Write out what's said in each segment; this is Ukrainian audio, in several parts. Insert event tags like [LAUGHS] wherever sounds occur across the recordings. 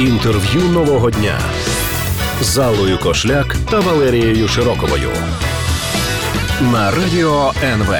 Інтерв'ю нового дня з Аллою Кошляк та Валерією Широковою на радіо НВ.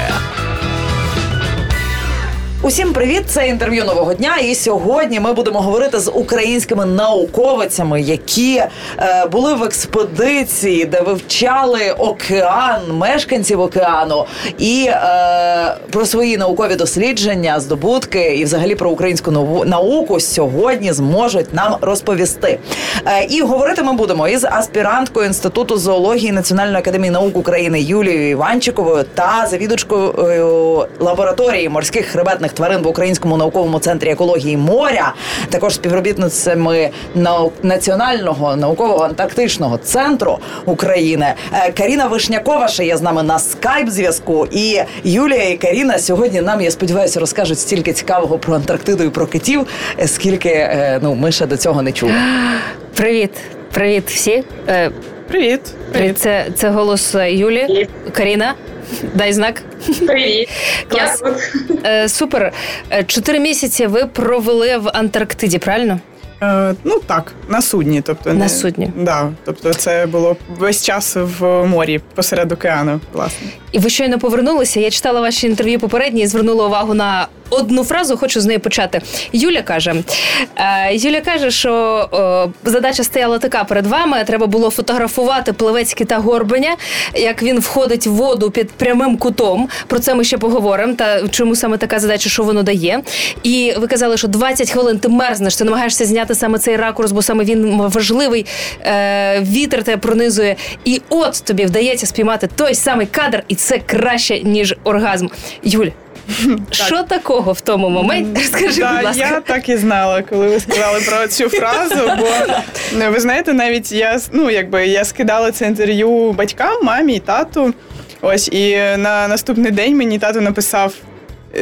Усім привіт! Це інтерв'ю нового дня. І сьогодні ми будемо говорити з українськими науковицями, які е, були в експедиції, де вивчали океан, мешканців океану, і е, про свої наукові дослідження, здобутки і, взагалі, про українську науку сьогодні зможуть нам розповісти. Е, і говорити ми будемо із аспіранткою інституту зоології Національної академії наук України Юлією Іванчиковою та завідувачкою лабораторії морських хребетних тварин в Українському науковому центрі екології моря, також співробітницями нау- Національного наукового антарктичного центру України. Е, Каріна Вишнякова ще є з нами на скайп зв'язку. І Юлія і Каріна сьогодні нам, я сподіваюся, розкажуть стільки цікавого про Антарктиду і про китів, е, скільки е, ну ми ще до цього не чули. Привіт, привіт всі. Привіт. Привіт, це, це голос Юлі. Привіт. Каріна. Дай знак. Привіт. Клас. Я. Е, супер. Е, Чотири місяці ви провели в Антарктиді, правильно? Е, ну так, на судні. Тобто, На судні. Да, тобто це було весь час в морі посеред океану, власне. І ви щойно повернулися. Я читала ваші інтерв'ю попередні і звернула увагу на одну фразу. Хочу з неї почати. Юля каже: е, Юля каже, що е, задача стояла така перед вами. Треба було фотографувати плавець кита Горбаня, як він входить в воду під прямим кутом. Про це ми ще поговоримо. Та чому саме така задача, що воно дає. І ви казали, що 20 хвилин ти мерзнеш, ти намагаєшся зняти саме цей ракурс, бо саме він важливий. Е, вітер тебе пронизує. І от тобі вдається спіймати той самий кадр, і це краще, ніж оргазм. Юль, що такого в тому моменті? Розкажи, Да, будь ласка. я так і знала, коли ви сказали про цю фразу. Бо ну, ви знаєте, навіть я ну якби я скидала це інтерв'ю батькам, мамі і тату. Ось і на наступний день мені тато написав: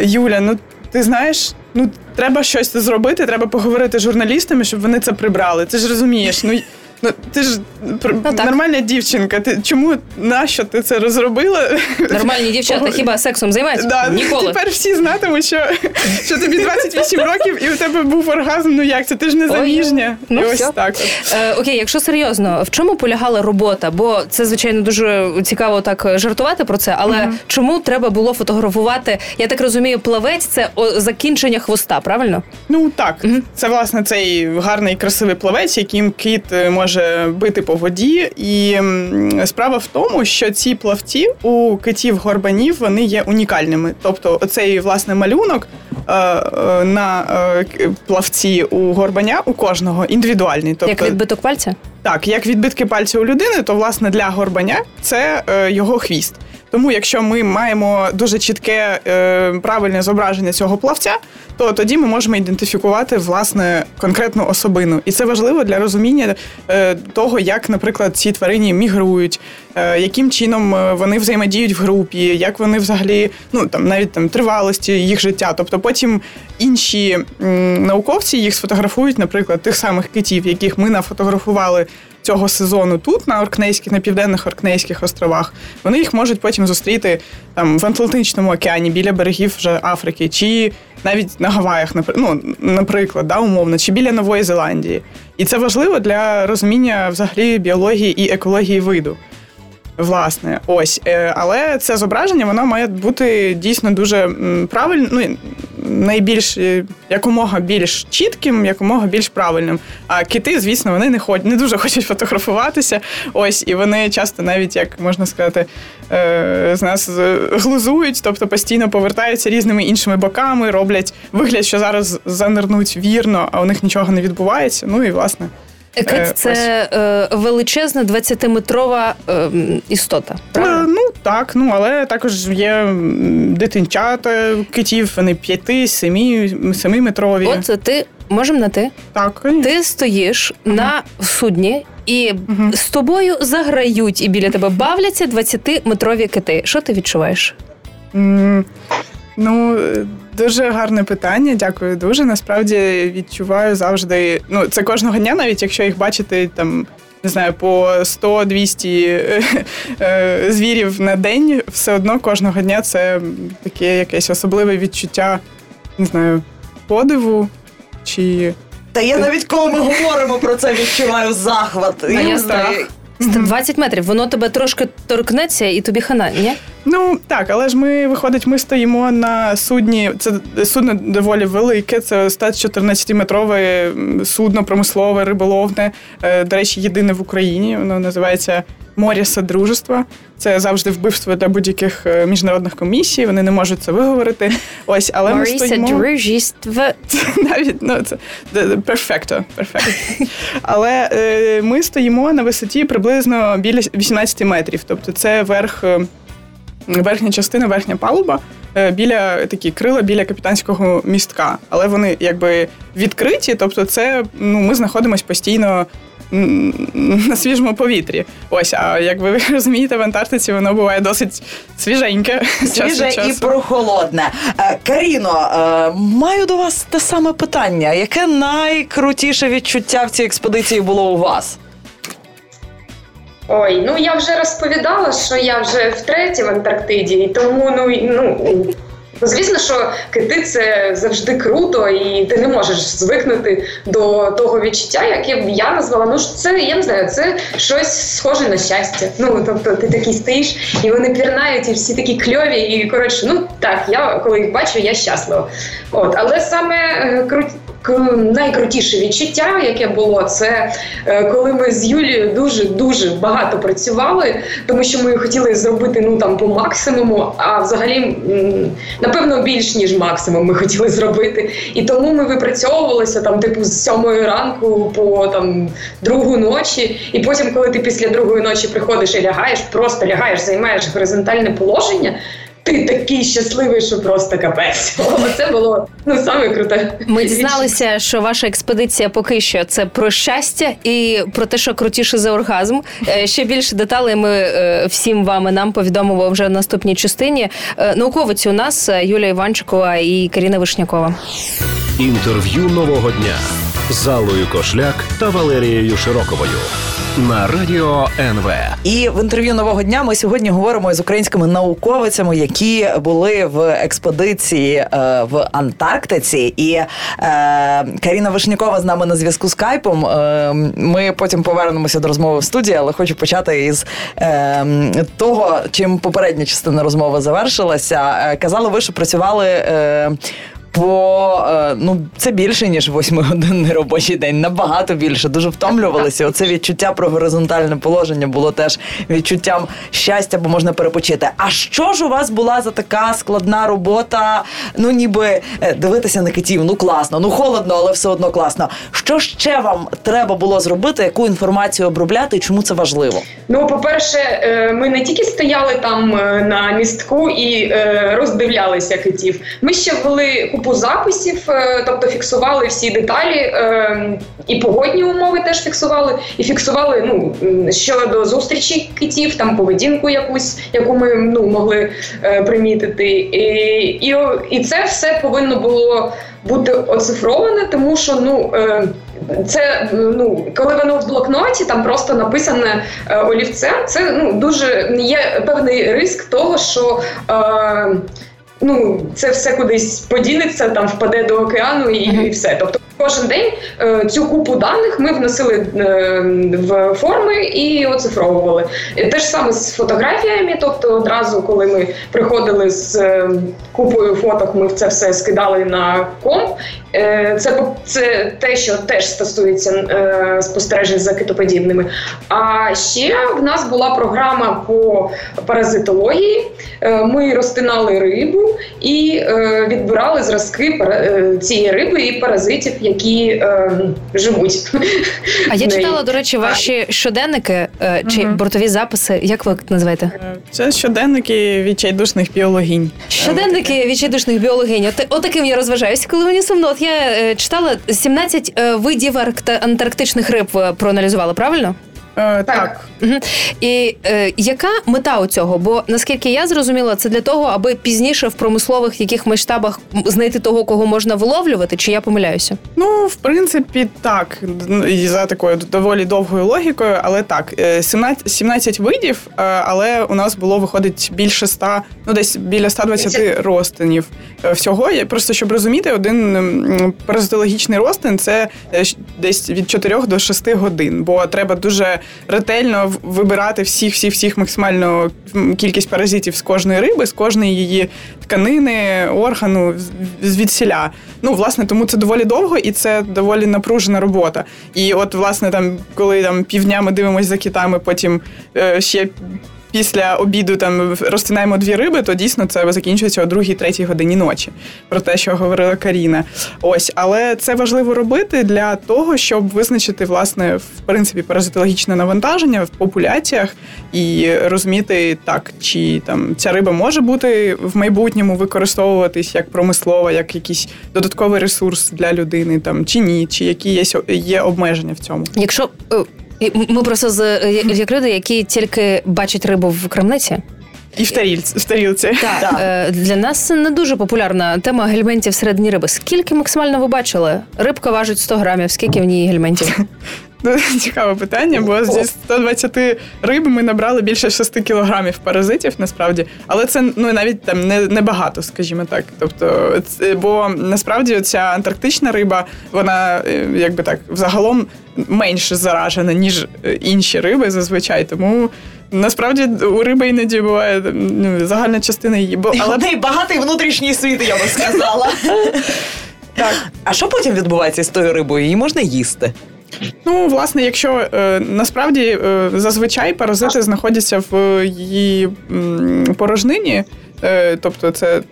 Юля, ну ти знаєш, ну треба щось зробити, треба поговорити з журналістами, щоб вони це прибрали. Ти ж розумієш, ну. Ну, ти ж Ну, так. нормальна дівчинка. Ти чому нащо ти це розробила? Нормальні дівчата хіба сексом займаються? Да, Ніколи. Тепер всі знатимуть, що, що тобі 28 років і у тебе був оргазм. Ну як це? Ти ж не заміжня. Ну, і ось все. так. Е, окей, якщо серйозно, в чому полягала робота? Бо це звичайно дуже цікаво так жартувати про це. Але чому треба було фотографувати? Я так розумію, плавець це закінчення хвоста, правильно? Ну так, це власне цей гарний красивий плавець, яким кіт е, може бити по воді. І справа в тому, що ці плавці у китів горбанів вони є унікальними. Тобто, цей власне малюнок е, е, на е, плавці у горбаня у кожного індивідуальний. Тобто, Як відбиток пальця? Так, як відбитки пальця у людини, то власне для горбаня це його хвіст. Тому, якщо ми маємо дуже чітке е, правильне зображення цього плавця, то тоді ми можемо ідентифікувати власне конкретну особину. І це важливо для розуміння е, того, як, наприклад, ці тварині мігрують, е, яким чином вони взаємодіють в групі, як вони взагалі, ну там навіть там тривалості їх життя. Тобто потім інші науковці їх сфотографують, наприклад, тих самих китів, яких ми нафотографували цього сезону тут, на Оркнейських, на південних Оркнейських островах, вони їх можуть потім зустріти там в Атлантичному океані біля берегів вже Африки, чи навіть на Гаваях, ну, наприклад, да, умовно, чи біля Нової Зеландії. І це важливо для розуміння взагалі біології і екології виду. Власне, ось, Е, але це зображення воно має бути дійсно дуже м, правильним, ну найбільш е, якомога більш чітким, якомога більш правильним. А кити, звісно, вони не ходять, не дуже хочуть фотографуватися. Ось, і вони часто навіть, як можна сказати, е, з нас е, глузують, тобто постійно повертаються різними іншими боками, роблять вигляд, що зараз занирнуть вірно, а у них нічого не відбувається. Ну і власне. Е, Кит це е, величезна 20-метрова е, істота. Е, Правильно? Ну так, ну але також є дитинчата китів, вони 5, 7, 7 метрові. От ти можемо на ти. Так, конечно. Ти стоїш на судні. І Мгм. з тобою заграють і біля тебе бавляться 20-метрові кити. Що ти відчуваєш? Ну, дуже гарне питання. Дякую дуже. Насправді відчуваю завжди. Ну, це кожного дня, навіть якщо їх бачити там. Не знаю, по 100-200 е, е, звірів на день, все одно кожного дня це таке якесь особливе відчуття, не знаю, подиву чи Та я навіть коли ми говоримо про це, відчуваю захват. А я страх. 20 метрів, воно тебе трошки торкнеться і тобі хана, ні? Ну так, але ж ми виходить, ми стоїмо на судні. Це судно доволі велике. Це 114-метрове судно, промислове, риболовне. Е, До речі, єдине в Україні. Воно називається Моря Содружества. Це завжди вбивство для будь-яких е, міжнародних комісій. Вони не можуть це виговорити. Ось, але ми Маріса стоїмо дружіство. [LAUGHS] навіть ну це перфекто, перфекто. Але е, ми стоїмо на висоті приблизно біля 18 метрів. Тобто це верх, е, верхня частина, верхня палуба. е, Біля такі крила біля капітанського містка, але вони якби відкриті, тобто це ну ми знаходимося постійно на свіжому повітрі. Ось, а як ви [LAUGHS] розумієте, в Антарктиці воно буває досить свіженьке. Свіже і прохолодне. Е, Каріно, е, маю до вас те саме питання. Яке найкрутіше відчуття в цій експедиції було у вас? Ой, ну я вже розповідала, що я вже втретє в Антарктиді, і тому ну, ну ну, звісно, що кити це завжди круто, і ти не можеш звикнути до того відчуття, яке б я назвала. Ну це я не знаю, це щось схоже на щастя. Ну тобто, ти такий стоїш, і вони пірнають, і всі такі кльові. І коротше, ну так, я коли їх бачу, я щаслива. От, але саме е, крут... к- найкрутіше відчуття, яке було, це е, коли ми з Юлією дуже дуже багато працювали, тому що ми хотіли зробити ну там по максимуму, а взагалі напевно більш ніж максимум ми хотіли зробити. І тому ми випрацьовувалися там, типу, з сьомої ранку по там другу ночі. І потім, коли ти після другої ночі приходиш і лягаєш, просто лягаєш, займаєш горизонтальне положення. Ти такий щасливий, що просто капець. Це було ну саме круте. Ми дізналися, що ваша експедиція поки що це про щастя і про те, що крутіше за оргазм. Е, Ще більше деталей ми е, всім вам і нам повідомимо вже в наступній частині. Е, Науковиці у нас Юлія Іванчикова і Каріна Вишнякова. Інтерв'ю нового дня з Аллою Кошляк та Валерією Широковою на радіо НВ. І в інтерв'ю нового дня ми сьогодні говоримо з українськими науковицями, які були в експедиції е, в Антарктиці. І е, Каріна Вишнякова з нами на зв'язку скайпом. Е, ми потім повернемося до розмови в студії, але хочу почати із е, того, чим попередня частина розмови завершилася. Е, казали ви, що працювали. По е, ну це більше ніж восьмигодинний робочий день, набагато більше. Дуже втомлювалися. Оце відчуття про горизонтальне положення було теж відчуттям щастя, бо можна перепочити. А що ж у вас була за така складна робота? Ну ніби е, дивитися на китів, ну класно, ну холодно, але все одно класно. Що ще вам треба було зробити? Яку інформацію обробляти і чому це важливо? Ну, по-перше, е, ми не тільки стояли там на містку і роздивлялися китів. Ми ще ввели купу записів, е, тобто фіксували всі деталі, е, і погодні умови теж фіксували, і фіксували ну щодо зустрічі китів, там поведінку якусь, яку ми ну могли е, примітити. І, і, і це все повинно було бути оцифроване, тому що ну. Це ну коли воно в блокноті там просто написане олівцем, це ну дуже є певний риск того, що е, ну це все кудись подінеться, там впаде до океану і, і все. Тобто кожен день е, цю купу даних ми вносили е, в форми і оцифровували. Те ж саме з фотографіями, тобто одразу, коли ми приходили з е, купою фоток, ми це все скидали на комп. Це, це те, що теж стосується е, спостережень за китоподібними. А ще в нас була програма по паразитології. Е, Ми розтинали рибу і е, відбирали зразки цієї риби і паразитів, які е, живуть. А я читала, до речі, ваші щоденники е, чи бортові записи. Як ви називаєте? Е, Це щоденники відчайдушних біологінь. Щоденники відчайдушних біологінь. От, отаким я розважаюся, коли мені сумно. От я е, читала 17 е, видів аркта- антарктичних риб е, проаналізувала, правильно? Е, так. І е, яка мета у цього? Бо наскільки я зрозуміла, це для того, аби пізніше в промислових яких масштабах знайти того, кого можна виловлювати, чи я помиляюся? Ну, в принципі, так. І за такою доволі довгою логікою, але так, е, 17, 17 видів, е, але у нас було виходить більше 100, ну десь біля 120 розтинів е, всього. Я Просто щоб розуміти, один паразитологічний розтин це десь від 4 до 6 годин, бо треба дуже ретельно вибирати всіх, всіх, всіх максимально кількість паразитів з кожної риби, з кожної її тканини, органу, звідсіля. Ну, власне, тому це доволі довго і це доволі напружена робота. І от, власне, там, коли там півдня ми дивимося за китами, потім е, ще. Після обіду там розтинаємо дві риби, то дійсно це закінчується о другій, третій годині ночі. Про те, що говорила Каріна. Ось, але це важливо робити для того, щоб визначити власне в принципі паразитологічне навантаження в популяціях і розуміти так, чи там ця риба може бути в майбутньому використовуватись як промислова, як якийсь додатковий ресурс для людини, там чи ні, чи які є, є обмеження в цьому. Якщо е, і ми просто з е, як люди, які тільки бачать рибу в крамниці, І в тарілці в тарілці. так, так. для нас це не дуже популярна тема гельментів середні риби. Скільки максимально ви бачили? Рибка важить 100 грамів, скільки в ній гельментів? [LAUGHS] Ну, [LAUGHS] Цікаве питання, бо зі 120 риб ми набрали більше 6 кілограмів паразитів, насправді. Але це ну навіть там не, не багато, скажімо так. Тобто, це- бо насправді ця антарктична риба, вона е, якби так взагалом менше заражена, ніж е, інші риби зазвичай. Тому насправді у риби іноді буває ну, загальна частина її. Бо але в багатий внутрішній світ, я би сказала. так. А що потім відбувається з тою рибою? Її можна їсти? Ну, власне, якщо е, насправді е, зазвичай паразити знаходяться в її порожнині, е, тобто це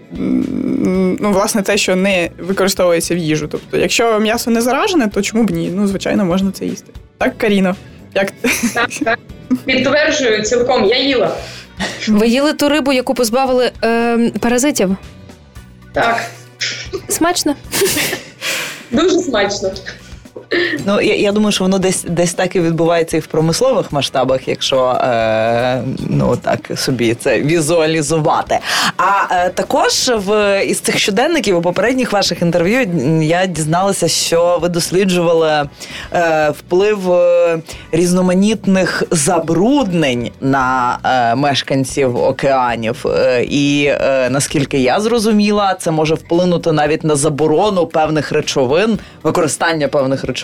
ну, власне те, що не використовується в їжу. Тобто, якщо м'ясо не заражене, то чому б ні? Ну, звичайно, можна це їсти. Так, Каріно? Як Так, так. Підтверджую цілком, я їла. Ви їли ту рибу, яку позбавили е, паразитів? Так, Смачно? дуже смачно. Ну я, я думаю, що воно десь десь так і відбувається і в промислових масштабах, якщо е, ну так собі це візуалізувати. А е, також в із цих щоденників у попередніх ваших інтерв'ю я дізналася, що ви досліджували е, вплив е, різноманітних забруднень на е, мешканців океанів. Е, і е, наскільки я зрозуміла, це може вплинути навіть на заборону певних речовин, використання певних речовин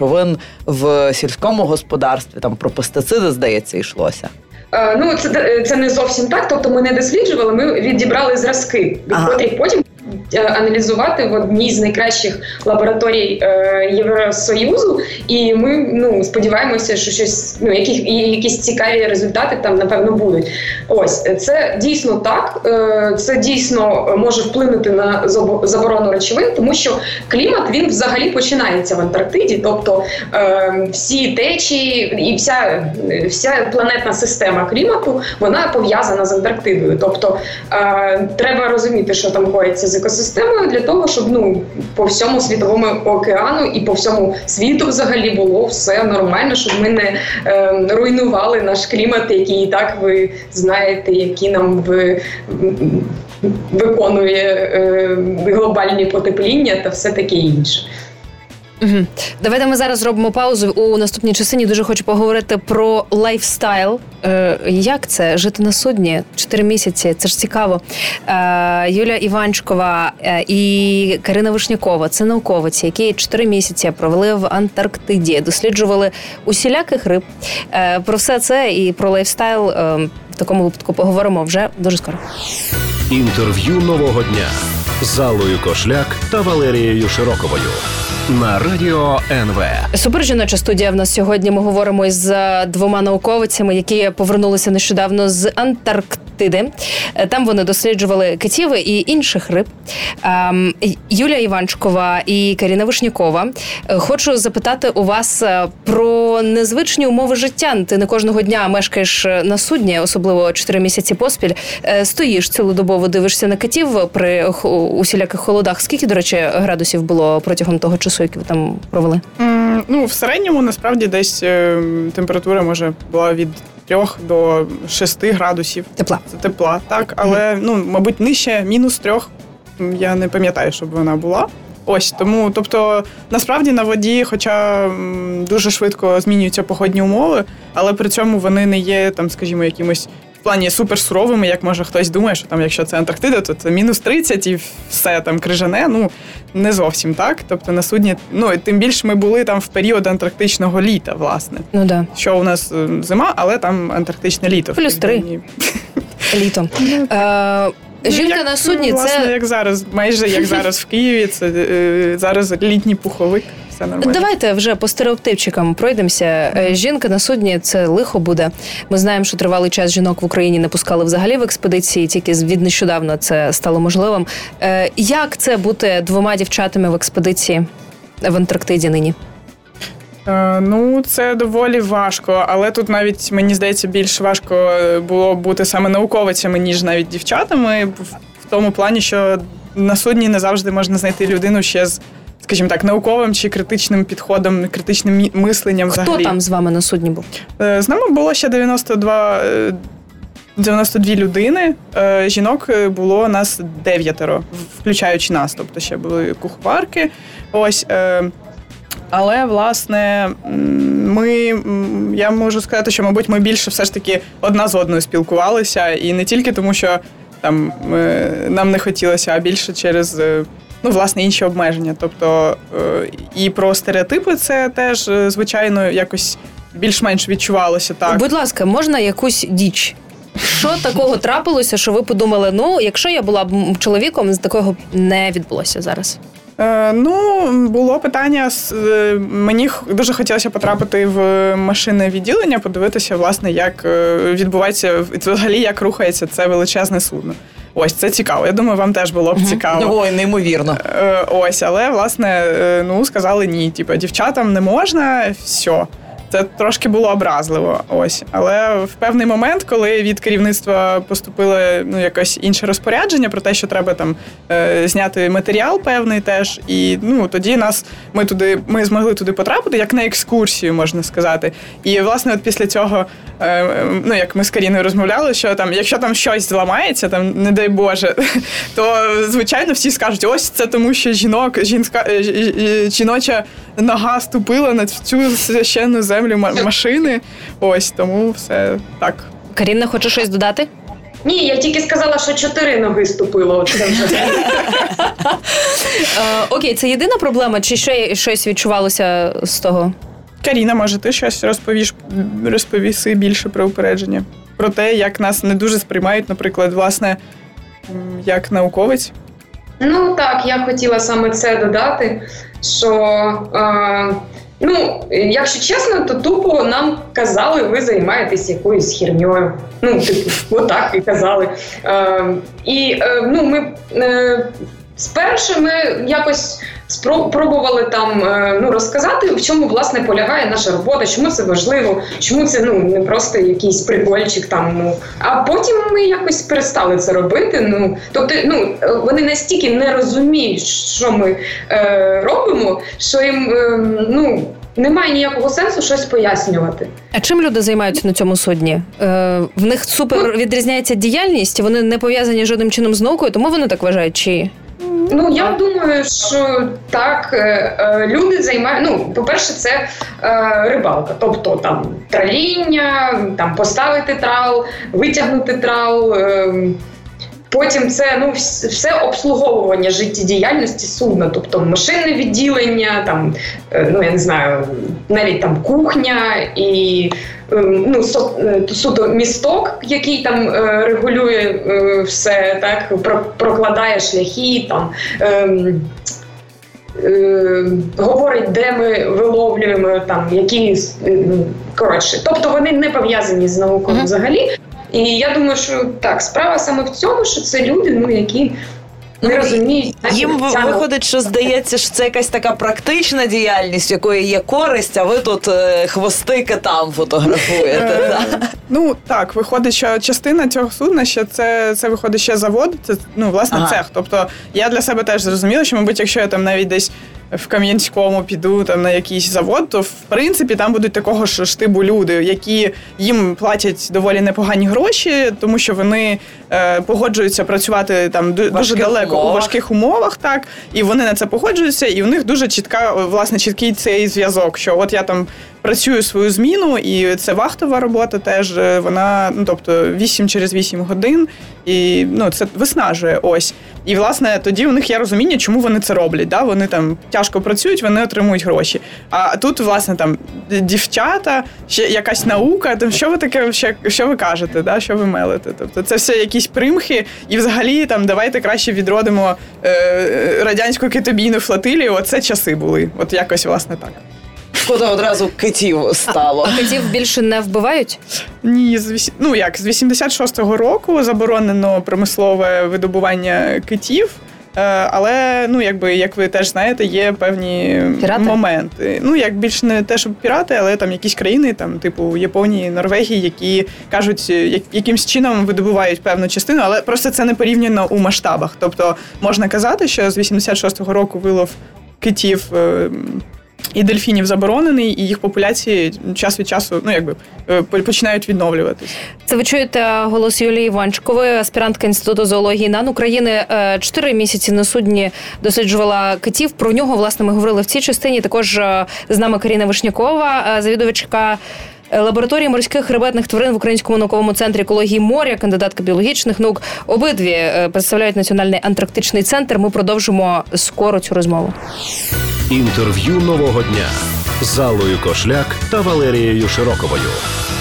в сільському господарстві. Там про пестициди, здається, йшлося. Е, Ну, це, це не зовсім так. Тобто ми не досліджували, ми відібрали зразки, від Ага. котрих потім аналізувати в одній з найкращих лабораторій е, Євросоюзу. І ми ну, сподіваємося, що щось, ну, які, і якісь цікаві результати там, напевно, будуть. Ось це дійсно так. Е, Це дійсно може вплинути на заборону речовин, тому що клімат він взагалі починається в Антарктиді. Тобто е, всі течії і вся, вся планетна система клімату вона пов'язана з Антарктидою. Тобто е, треба розуміти, що там коїться з екосистемою для того, щоб ну по всьому світовому океану і по всьому світу взагалі було все нормально, щоб ми не е, руйнували наш клімат, який і так ви знаєте, які нам в, виконує е, глобальні потепління та все таке інше. Угу. Давайте ми зараз зробимо паузу у наступній частині. Дуже хочу поговорити про лайфстайл. Е, як це жити на судні чотири місяці? Це ж цікаво. Е, Юля Іванчкова е, і Карина Вишнякова це науковиці, які чотири місяці провели в Антарктиді, досліджували усіляких риб. Е, про все це і про лайфстайл е, в такому випадку поговоримо вже дуже скоро. Інтерв'ю нового дня з Аллою Кошляк та Валерією Широковою на радіо НВ. Супер жіноча студія в нас сьогодні. Ми говоримо із е, двома науковицями, які повернулися нещодавно з Антарктиди. Е, Там вони досліджували китів і інших риб. Ем, Юлія Іванчкова і Каріна Вишнякова. Е, Хочу запитати у вас про незвичні умови життя. Ти не кожного дня мешкаєш на судні, особливо 4 місяці поспіль. Стоїш цілодобово, дивишся на китів при усіляких холодах. Скільки, до речі, градусів було протягом того часу, який ви там провели? Ну, в середньому насправді десь е, температура може була від 3 до 6 градусів. Тепла. Це тепла, так, але ну, мабуть, нижче мінус трьох. Я не пам'ятаю, щоб вона була. Ось тому, тобто, насправді на воді, хоча дуже швидко змінюються погодні умови, але при цьому вони не є там, скажімо, якимось в плані суперсуровими, як може хтось думає, що там, якщо це Антарктида, то це мінус 30 і все там крижане. Ну не зовсім так. Тобто на судні, ну і тим більше ми були там в період антарктичного літа, власне. Ну да, Що у нас е, зима, але там антарктичне літо. Плюс три. [LAUGHS] літо. Е, Ну, Жінка як, на судні ну, власне, це як зараз, майже як [LAUGHS] зараз в Києві. Це е, зараз літній пуховик. Все нормально. Давайте вже по стереотипчикам пройдемося. Е, Жінка на судні це лихо буде. Ми знаємо, що тривалий час жінок в Україні не пускали взагалі в експедиції, тільки від нещодавно це стало можливим. Е, Як це бути двома дівчатами в експедиції в Антарктиді нині? Е, ну, це доволі важко, але тут навіть мені здається більш важко було бути саме науковицями, ніж навіть дівчатами, в тому плані, що на судні не завжди можна знайти людину ще з, скажімо так, науковим чи критичним підходом, критичним мисленням. Хто взагалі. там з вами на судні був? Е, З нами було ще 92, е, 92 людини. Е, Жінок е, було нас дев'ятеро, включаючи нас. Тобто ще були куховарки. Ось. е, Але власне ми я можу сказати, що мабуть ми більше все ж таки одна з одною спілкувалися, і не тільки тому, що там е, нам не хотілося, а більше через е, ну власне інші обмеження. Тобто е, і про стереотипи це теж е, звичайно якось більш-менш відчувалося так. Будь ласка, можна якусь діч? Що такого трапилося, що ви подумали, ну, якщо я була б чоловіком, з такого не відбулося зараз? Е, ну, було питання. Мені дуже хотілося потрапити в машинне відділення, подивитися, власне, як відбувається взагалі, як рухається це величезне судно. Ось це цікаво. Я думаю, вам теж було б цікаво. Ой, неймовірно. Е, Ось, але власне, е, ну сказали ні. Типа дівчатам не можна, все. Це трошки було образливо. Ось. Але в певний момент, коли від керівництва поступило ну, якось інше розпорядження про те, що треба там е, зняти матеріал певний теж. І ну тоді нас ми туди ми змогли туди потрапити, як на екскурсію, можна сказати. І власне, от після цього, е, ну як ми з Каріною розмовляли, що там, якщо там щось зламається, там не дай Боже, [LAUGHS] то звичайно всі скажуть: ось це тому, що жінок, жінська е, ж- е, жіноча нога ступила на цю священну землю ма- [LAUGHS] машини. Ось тому все так. Карінна, хоче щось додати? Ні, я тільки сказала, що чотири ноги ступило. Е, окей, це єдина проблема, чи ще щось відчувалося з того? Каріна, може, ти щось розповіш, розповіси більше про упередження? Про те, як нас не дуже сприймають, наприклад, власне, як науковець. Ну так, я хотіла саме це додати. Що е, ну, якщо чесно, то тупо нам казали, ви займаєтесь якоюсь херньою. Ну, типу, отак і казали. Е, і е, ну, ми е, спершу ми якось спробували там е, ну, розказати, в чому власне полягає наша робота, чому це важливо, чому це ну не просто якийсь прикольчик там. Ну а потім ми якось перестали це робити. Ну тобто, ну е, вони настільки не розуміють, що ми е, робимо, що їм е, ну. Немає ніякого сенсу щось пояснювати. А чим люди займаються на цьому судні? Е, в них супер відрізняється діяльність, вони не пов'язані жодним чином з наукою, тому вони так вважають, чи Ну я думаю, що так е, е, люди займають. Ну, по-перше, це е, рибалка, тобто там траління, там поставити трал, витягнути трал. Е, Потім це ну все обслуговування життєдіяльності судна, тобто машинне відділення, там ну я не знаю, навіть там кухня і ну е, суто місток, який там е, регулює е, все, так прокладає шляхи, там. ем, е, Говорить, де ми виловлюємо там які е, коротше, тобто вони не пов'язані з наукою Мгм. взагалі. І я думаю, що так, справа саме в цьому, що це люди, ну які не розуміють. Ну, Їм ви- виходить, що здається, що це якась така практична діяльність, в якої є користь, а ви тут е, там китам фотографуєте. Е, да? Ну так, виходить, що частина цього судна ще це, це виходить ще завод, це ну власне Ага. цех. Тобто я для себе теж зрозуміла, що, мабуть, якщо я там навіть десь в Кам'янському піду там на якийсь завод, то в принципі там будуть такого ж штибу люди, які їм платять доволі непогані гроші, тому що вони е, погоджуються працювати там дуже Важких далеко у важких умовах, так і вони на це погоджуються, і у них дуже чітка, власне, чіткий цей зв'язок, що от я там працюю свою зміну, і це вахтова робота теж. е, Вона, ну тобто, 8 через 8 годин, і ну це виснажує ось. І власне тоді у них є розуміння, чому вони це роблять. Да? Вони там тяжко працюють, вони отримують гроші. А тут, власне, там дівчата, ще якась наука. Там що ви таке ще що ви кажете? Да? Що ви мелите? Тобто, це все якісь примхи, і взагалі там давайте краще відродимо е, радянську китобійну флотилію. Оце часи були. От якось власне так. Шкода одразу китів стало. А китів більше не вбивають? Ні, з ну як з 86-го року заборонено промислове видобування китів. Е, Але ну якби як ви теж знаєте, є певні Пірати? моменти. Ну як більш не те, щоб пірати, але там якісь країни, там типу Японії, Норвегії, які кажуть, е, як- якимсь чином видобувають певну частину, але просто це не порівняно у масштабах. Тобто можна казати, що з 86-го року вилов китів. І дельфінів заборонений, і їх популяції час від часу, ну якби е, починають відновлюватись. Це ви чуєте голос Юлії Іванчикової, аспірантка інституту зоології НАН України. Е, Чотири місяці на судні досліджувала китів. Про нього власне ми говорили в цій частині. Також е, з нами Каріна Вишнякова, завідувачка. Лабораторії морських хребетних тварин в Українському науковому центрі екології моря, кандидатка біологічних наук. Обидві представляють Національний антарктичний центр. Ми продовжимо скоро цю розмову. Інтерв'ю нового дня з Аллою Кошляк та Валерією Широковою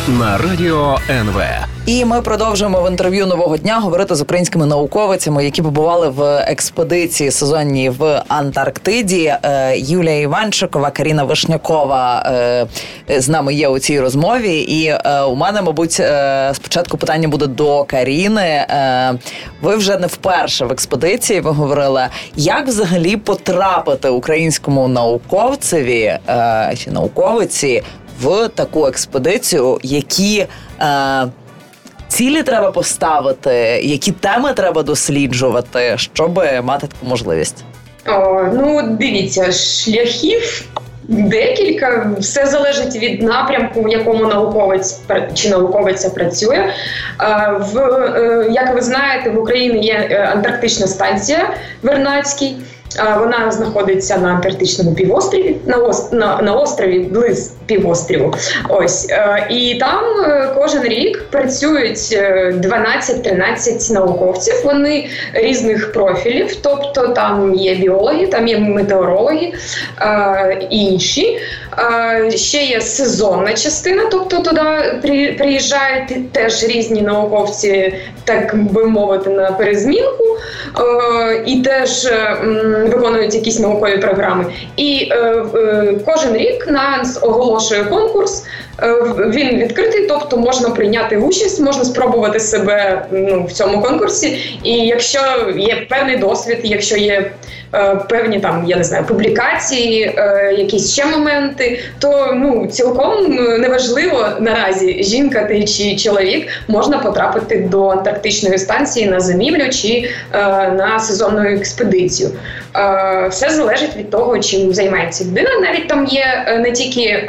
на радіо НВ. І ми продовжуємо в інтерв'ю нового дня говорити з українськими науковицями, які побували в експедиції сезонній в Антарктиді. Е, Юлія Іванчикова, Каріна Вишнякова е, з нами є у цій розмові. І е, у мене, мабуть, спочатку питання буде до Каріни. Ви вже не вперше в експедиції. Ви говорили, як взагалі потрапити українському науковцеві чи науковиці в таку експедицію, які. е, Цілі треба поставити, які теми треба досліджувати, щоб мати таку можливість. О, ну, дивіться, шляхів декілька. Все залежить від напрямку, в якому науковець чи науковиця працює. Е, В, е, як ви знаєте, в Україні є е, антарктична станція Вернадський. Вона знаходиться на Антарктичному півострові, на, на, на острові близ півострову. Ось е, і там е, кожен рік працюють е, 12-13 науковців. Вони різних профілів, тобто там є біологи, там є метеорологи е, і інші. Е, Ще є сезонна частина, тобто туди при- приїжджають теж різні науковці, так би мовити, на перезмінку, е, і теж е, виконують якісь наукові програми. І е, е, кожен рік нас оголошує конкурс. Е, Він відкритий, тобто можна прийняти участь, можна спробувати себе ну, в цьому конкурсі. І якщо є певний досвід, якщо є е, певні там, я не знаю, публікації, е, якісь ще моменти, то ну цілком неважливо наразі жінка ти чи чоловік можна потрапити до антарктичної станції на зимівлю чи е, на сезонну експедицію. Е, все залежить від того, чим займається людина. Навіть там є е, не тільки.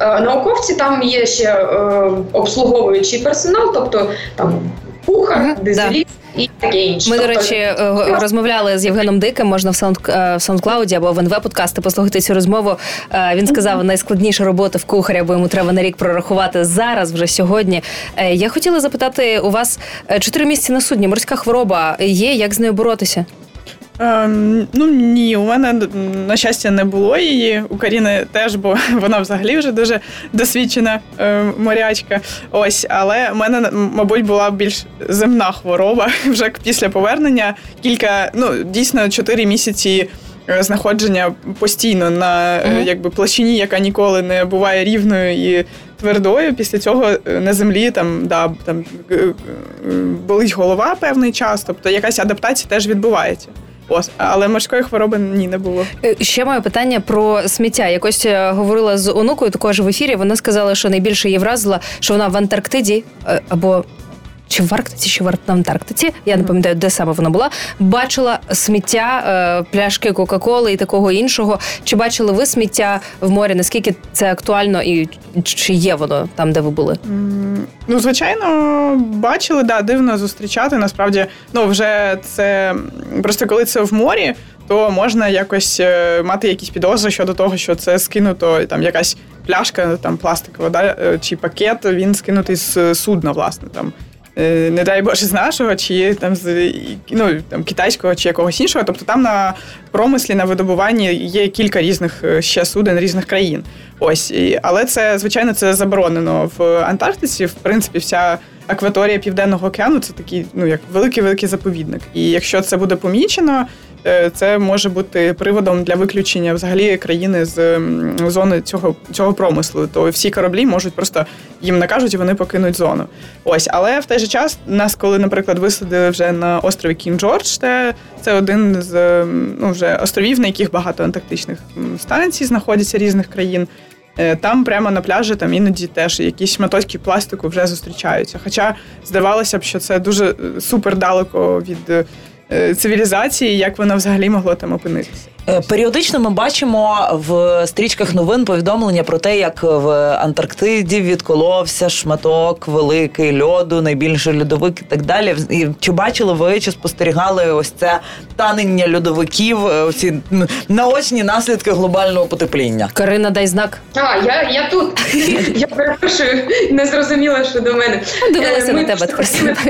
Е, Науковці там є ще е, обслуговуючий персонал, тобто там кухар, Мгм, дизеліст і таке інше. Ми, до Тобто, речі, е, розмовляли з Євгеном Диким. Можна в саунд в SoundCloud або в НВ подкасти послухати цю розмову. Він сказав, найскладніша робота в кухаря, бо йому треба на рік прорахувати зараз, вже сьогодні. Я хотіла запитати у вас чотири місяці на судні. Морська хвороба є. Як з нею боротися? Ем, ну ні, у мене на щастя не було її. У Каріни теж, бо [LAUGHS] вона взагалі вже дуже досвідчена е, морячка. Ось, але у мене, мабуть, була більш земна хвороба [LAUGHS] вже після повернення. Кілька, ну дійсно, чотири місяці знаходження постійно на mm-hmm. якби площині, яка ніколи не буває рівною і твердою. Після цього на землі там да там болить голова певний час, тобто якась адаптація теж відбувається. Ось, але морської хвороби ні не було. Ще моє питання про сміття. Якось говорила з онукою також в ефірі. Вона сказала, що найбільше її вразила, що вона в Антарктиді або чи в Арктиці, чи в Антарктиці, я не пам'ятаю, де саме вона була. Бачила сміття, е, пляшки Кока-Коли і такого іншого. Чи бачили ви сміття в морі? Наскільки це актуально і чи є воно там, де ви були? Ну, звичайно, бачили, да, дивно зустрічати. Насправді, ну вже це просто коли це в морі. То можна якось е, мати якісь підозри щодо того, що це скинуто там якась пляшка, там пластикова, да, е, чи пакет, він скинутий з судна, власне там. Е, не дай Боже, з нашого, чи там з ну, там, китайського чи якогось іншого. Тобто там на промислі, на видобуванні є кілька різних е, ще суден різних країн. Ось, Але це, звичайно, це заборонено в Антарктиці. В принципі, вся акваторія Південного океану це такий ну, як великий-великий заповідник. І якщо це буде помічено, це може бути приводом для виключення взагалі країни з зони цього цього промислу. То всі кораблі можуть просто їм накажуть і вони покинуть зону. Ось, але в той же час нас, коли, наприклад, висадили вже на острові Кін Джордж, це, це один з ну вже островів, на яких багато антарктичних станцій знаходяться різних країн. Е, там прямо на пляжі там іноді теж якісь шматочки пластику вже зустрічаються. Хоча здавалося б, що це дуже е, супер далеко від Е, цивілізації, як воно взагалі могло там опинитися. Е, періодично ми бачимо в стрічках новин повідомлення про те, як в Антарктиді відколовся шматок великий льоду, найбільший льодовик і так далі. І Чи бачили ви, чи спостерігали ось це танення льодовиків, е, ці наочні наслідки глобального потепління? Карина, дай знак. А я я тут. [LAUGHS] Я перепрошую, не зрозуміла, що до мене дивилася ми на тебе.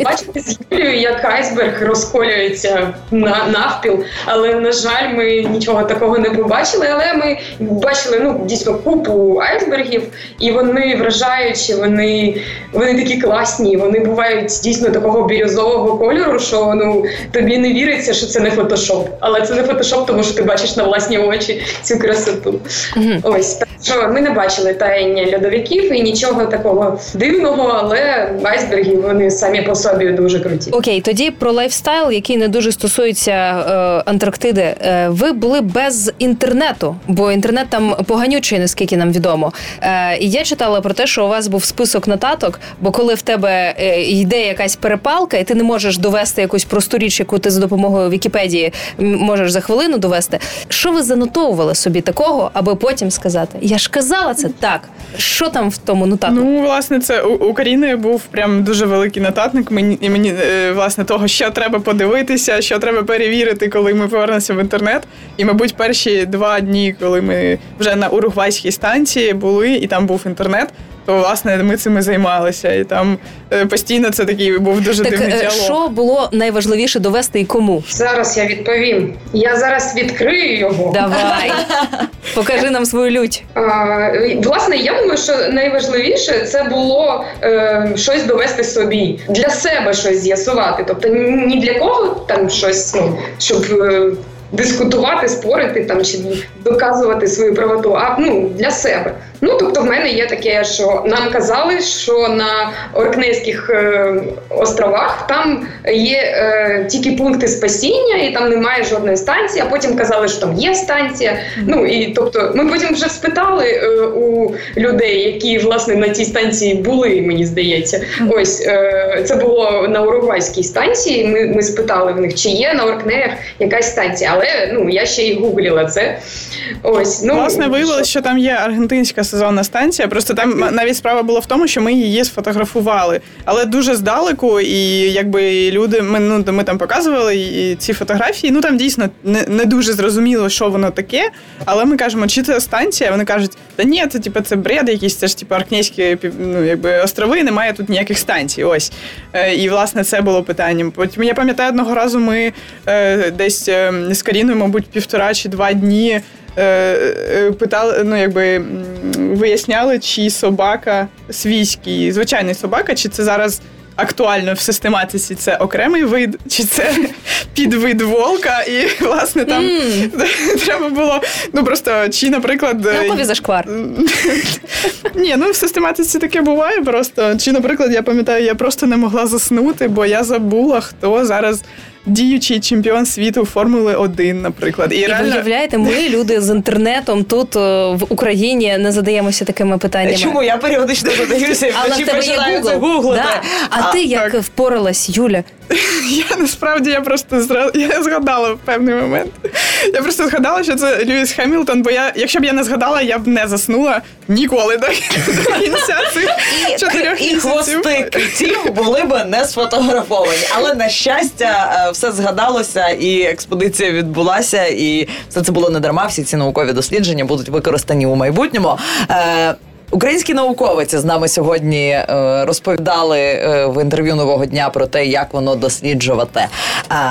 Бачите з Юлією, як айсберг розколюється на навпіл, але на жаль, ми нічого нічого такого не побачили, але ми бачили ну дійсно купу айсбергів, і вони вражаючі, вони вони такі класні. Вони бувають дійсно такого бірюзового кольору, що ну тобі не віриться, що це не фотошоп. Але це не фотошоп, тому що ти бачиш на власні очі цю красоту. Mm-hmm. Ось так що ми не бачили таяння льодовиків і нічого такого дивного, але айсберги вони самі по собі дуже круті. Окей, тоді про лайфстайл, який не дуже стосується е, Антарктиди. Е, ви були були без інтернету, бо інтернет там поганючий, наскільки нам відомо. Е, я читала про те, що у вас був список нотаток, бо коли в тебе е, йде якась перепалка, і ти не можеш довести якусь просту річ, яку ти за допомогою Вікіпедії можеш за хвилину довести. Що ви занотовували собі такого, аби потім сказати? Я ж казала це так. Що там в тому нотатку? Ну, власне, це у України був прям дуже великий нотатник. Мені і мені е, власне того, що треба подивитися, що треба перевірити, коли ми повернемося в інтернет. І мабуть, перші два дні, коли ми вже на уругвайській станції були, і там був інтернет. То власне ми цим і займалися, і там е, постійно це такий був дуже так, дивний е, діалог. Що було найважливіше довести і кому? Зараз я відповім. Я зараз відкрию його. Давай [LAUGHS] покажи нам свою лють. А, Власне, я думаю, що найважливіше це було е, щось довести собі для себе щось з'ясувати. Тобто ні для кого там щось, ну щоб. Е, дискутувати, спорити там чи доказувати свою правоту, а ну для себе. Ну тобто, в мене є таке, що нам казали, що на Оркнейських е, островах там є е, тільки пункти спасіння, і там немає жодної станції. А потім казали, що там є станція. Ну і тобто, ми потім вже спитали е, у людей, які власне на цій станції були. Мені здається, ось е, це було на Уругвайській станції. Ми ми спитали в них, чи є на Оркнеях якась станція, але ну я ще й гугліла це. Ось ну власне виявилося, що там є аргентинська сезонна станція. Просто там навіть справа була в тому, що ми її сфотографували, але дуже здалеку, і якби люди ми ну ми там показували і ці фотографії. Ну там дійсно не не дуже зрозуміло, що воно таке. Але ми кажемо, чи це станція? Вони кажуть, та ні, це типу, це бред, якийсь це ж типу Аркнейські ну, якби острови, немає тут ніяких станцій. Ось е, і власне це було питанням. Потім я пам'ятаю одного разу. Ми е, десь е, з Каріною, мабуть, півтора чи два дні. Е, е, питали, ну якби виясняли, чи собака свійський, звичайний собака, чи це зараз актуально в систематиці це окремий вид, чи це [LAUGHS] підвид волка, і власне там [LAUGHS] треба було ну просто чи, наприклад, е, Наукові зашквар. [LAUGHS] ні, ну в систематиці таке буває просто. Чи, наприклад, я пам'ятаю, я просто не могла заснути, бо я забула, хто зараз діючий чемпіон світу Формули 1, наприклад. І, І ви реально уявляєте, ми люди з інтернетом тут е, в Україні не задаємося такими питаннями. Чому я періодично [LAUGHS] задаюся і Але вночі в тебе є починаю це Google. гуглити. Да. А, А, ти як так. впоралась, Юля? [LAUGHS] я насправді я просто зра... я згадала в певний момент. Я просто згадала, що це Льюіс Хемілтон, бо я, якщо б я не згадала, я б не заснула ніколи до, до кінця [LAUGHS] цих І, чотирьох і місяців. хвости китів були би не сфотографовані. Але на щастя, е, все згадалося, і експедиція відбулася, і все це було не дарма. Всі ці наукові дослідження будуть використані у майбутньому. Е, Українські науковиці з нами сьогодні е, розповідали е, в інтерв'ю нового дня про те, як воно досліджувати е,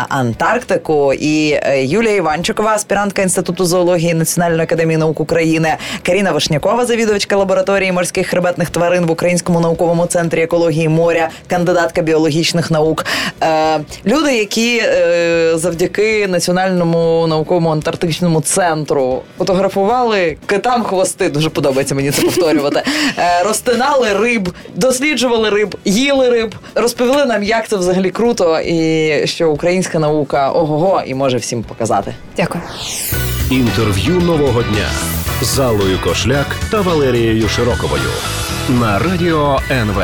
Антарктику. І Юлія Іванчикова, аспірантка інституту зоології Національної академії наук України, Каріна Вишнякова, завідувачка лабораторії морських хребетних тварин в Українському науковому центрі екології моря, кандидатка біологічних наук. Люди, які завдяки національному науковому антарктичному центру фотографували китам хвости. Дуже подобається мені це повторювати. Е, розтинали риб, досліджували риб, їли риб, розповіли нам, як це взагалі круто, і що українська наука ого-го і може всім показати. Дякую. Інтерв'ю нового дня з Аллою Кошляк та Валерією Широковою на радіо НВ.